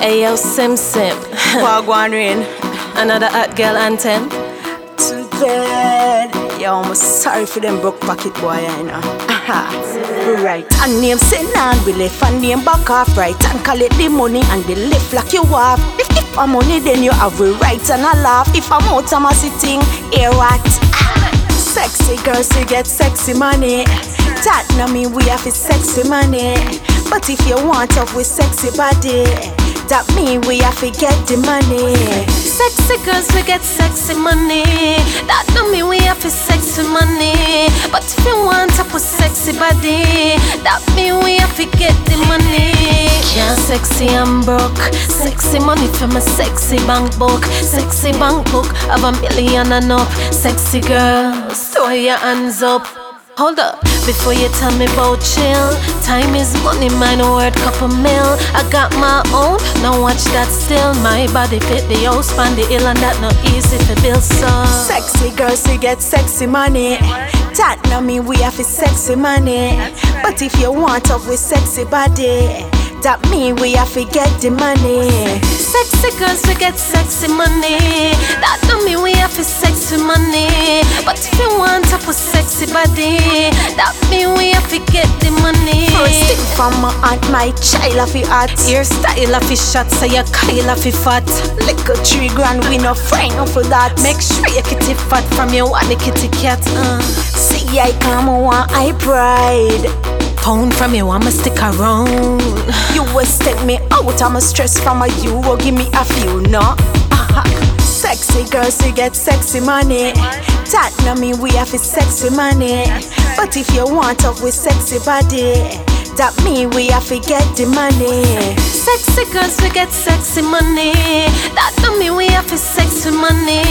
Hey yo, Sim Sim. Wagwan Raine. Another hot girl anthem. Too bad. Yo, I'm sorry for them broke pocket boy, you know. Aha. Right. And name say none we left and name back off right and collect the money and the left like you have. If, if I'm money, then you have a right and a laugh. If I'm out, I'm a sitting here what? Ah, sexy girls, you get sexy money. That no mean we have a sexy money. But if you want up with sexy body, that mean we have to get the money. Sexy girls, we get sexy money. That don't we have a sexy money. But if you want up with sexy body, that mean we have to get the money. Can't sexy and broke. Sexy money from a sexy bank book. Sexy bank book of a million and up. Sexy girls, throw your hands up. Hold up, before you tell me about chill. Time is money, mine word couple mil. I got my own, now watch that still. My body fit the house, span the hill, and that not easy to build so. Sexy girls, we get sexy money. That no mean we have a sexy money. But if you want up with sexy body, that me, we have to get the money. Sexy girls, we get sexy money. That don't mean we have a sexy money. But if you want up with sexy body, that mean we have to get the money. First thing from my aunt, my child of the art. Your style of a shot, so your Kyle of a fat. Little three grand, we no friend for that. Make sure your kitty fat from your one kitty cat. Uh. See, I come on, I pride. Pound from you, I'ma stick around. You always take me out, I'm a stress from a you will give me a few, no? Aha. Sexy girls, you get sexy money. That no mean we have a sexy money. But if you want up with sexy body, that mean we have to get the money. Sexy girls, we get sexy money. That don't mean we have a sexy money.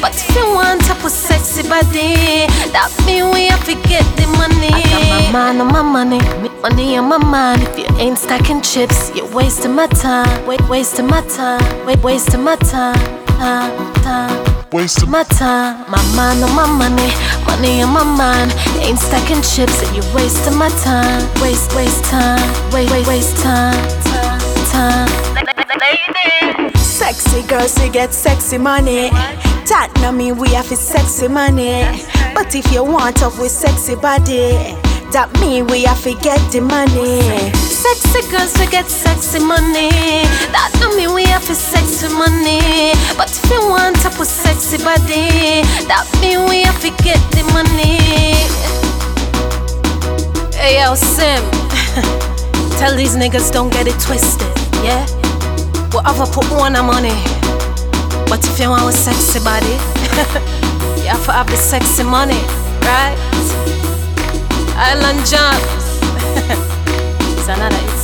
But if you want up with sexy body, that mean we have to get the money. I got my man on my money, me money on my mind. If you ain't stacking chips, you're wasting my time. Wait, wasting my time. Wait, wasting my time. Time, time. Wasting my time, my mind on my money, money on my mind. Ain't stacking chips, and you're wasting my time. Waste, waste time, waste, waste, waste time, time. Sexy girls, we get sexy money. That no mean we have a sexy money. But if you want up with sexy body, that mean we have to get the money. Sexy girls, we get sexy money. That don't mean we have a sexy money. But if you want with sexy body, that mean we have to get the money. Hey yo, Sim. Tell these niggas don't get it twisted, yeah? Whatever put one on money. But if you want a sexy body, you have to have the sexy money, right? Island Jumps. it's another.